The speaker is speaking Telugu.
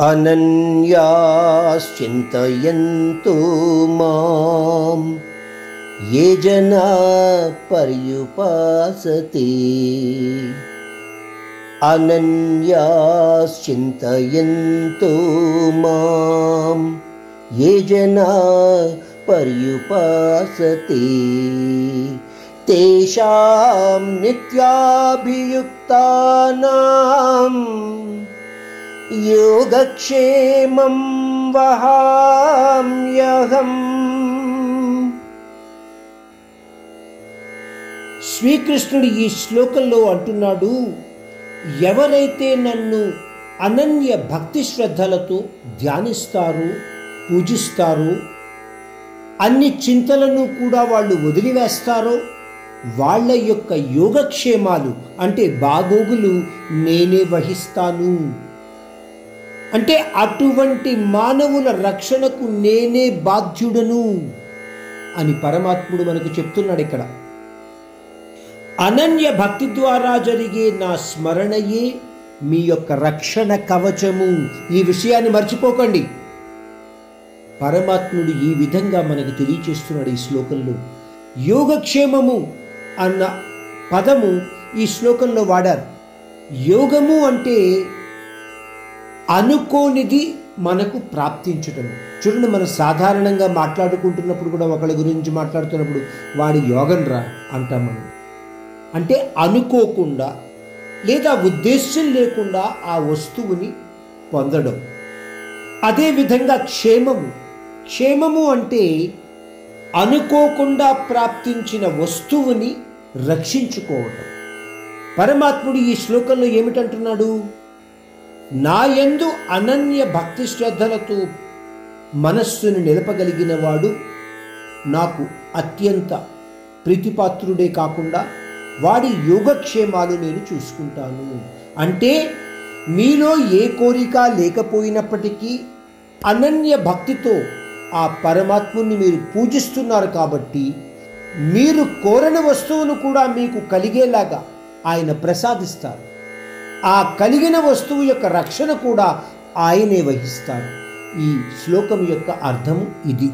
अनन्याश्चिन्तयन्तु मां। ये जना पर्युपासते अनन्याश्चिन्तयन्तु मां। ये जना पर्युपासते तेषां नित्याभियुक्तानाम् యోగక్షేమం వహామ్యహం శ్రీకృష్ణుడు ఈ శ్లోకంలో అంటున్నాడు ఎవరైతే నన్ను అనన్య భక్తి శ్రద్ధలతో ధ్యానిస్తారు పూజిస్తారు అన్ని చింతలను కూడా వాళ్ళు వదిలివేస్తారో వాళ్ళ యొక్క యోగక్షేమాలు అంటే బాగోగులు నేనే వహిస్తాను. అంటే అటువంటి మానవుల రక్షణకు నేనే బాధ్యుడను అని పరమాత్ముడు మనకు చెప్తున్నాడు ఇక్కడ. అనన్య భక్తి ద్వారా జరిగే నా స్మరణయే మీ యొక్క రక్షణ కవచము. ఈ విషయాన్ని మర్చిపోకండి. పరమాత్ముడు ఈ విధంగా మనకు తెలియచేస్తున్నాడు ఈ శ్లోకంలో. యోగక్షేమము అన్న పదము ఈ శ్లోకంలో వాడారు. యోగము అంటే అనుకోనిది మనకు ప్రాప్తించటం చూడండి మనం సాధారణంగా మాట్లాడుకుంటున్నప్పుడు కూడా ఒకళ్ళ గురించి మాట్లాడుతున్నప్పుడు వాడి యోగం రా అంటాం మనం. అంటే అనుకోకుండా లేదా ఉద్దేశ్యం లేకుండా ఆ వస్తువుని పొందడం. అదేవిధంగా క్షేమము. క్షేమము అంటే అనుకోకుండా ప్రాప్తించిన వస్తువుని రక్షించుకోవటం. పరమాత్ముడు ఈ శ్లోకంలో ఏమిటంటున్నాడు? నాయందు అనన్య భక్తి శ్రద్ధలతో మనస్సును నిలపగలిగిన వాడు నాకు అత్యంత ప్రీతిపాత్రుడే కాకుండా వాడి యోగక్షేమాలు నేను చూసుకుంటాను. అంటే మీలో ఏ కోరిక లేకపోయినప్పటికీ అనన్య భక్తితో ఆ పరమాత్ముని మీరు పూజిస్తున్నారు కాబట్టి మీరు కోరని వస్తువును కూడా మీకు కలిగేలాగా ఆయన ప్రసాదిస్తారు. ఆ కలిగిన వస్తువు యొక్క రక్షణ కూడా ఆయనే వహిస్తారు ఈ శ్లోకం యొక్క అర్థము ఇది.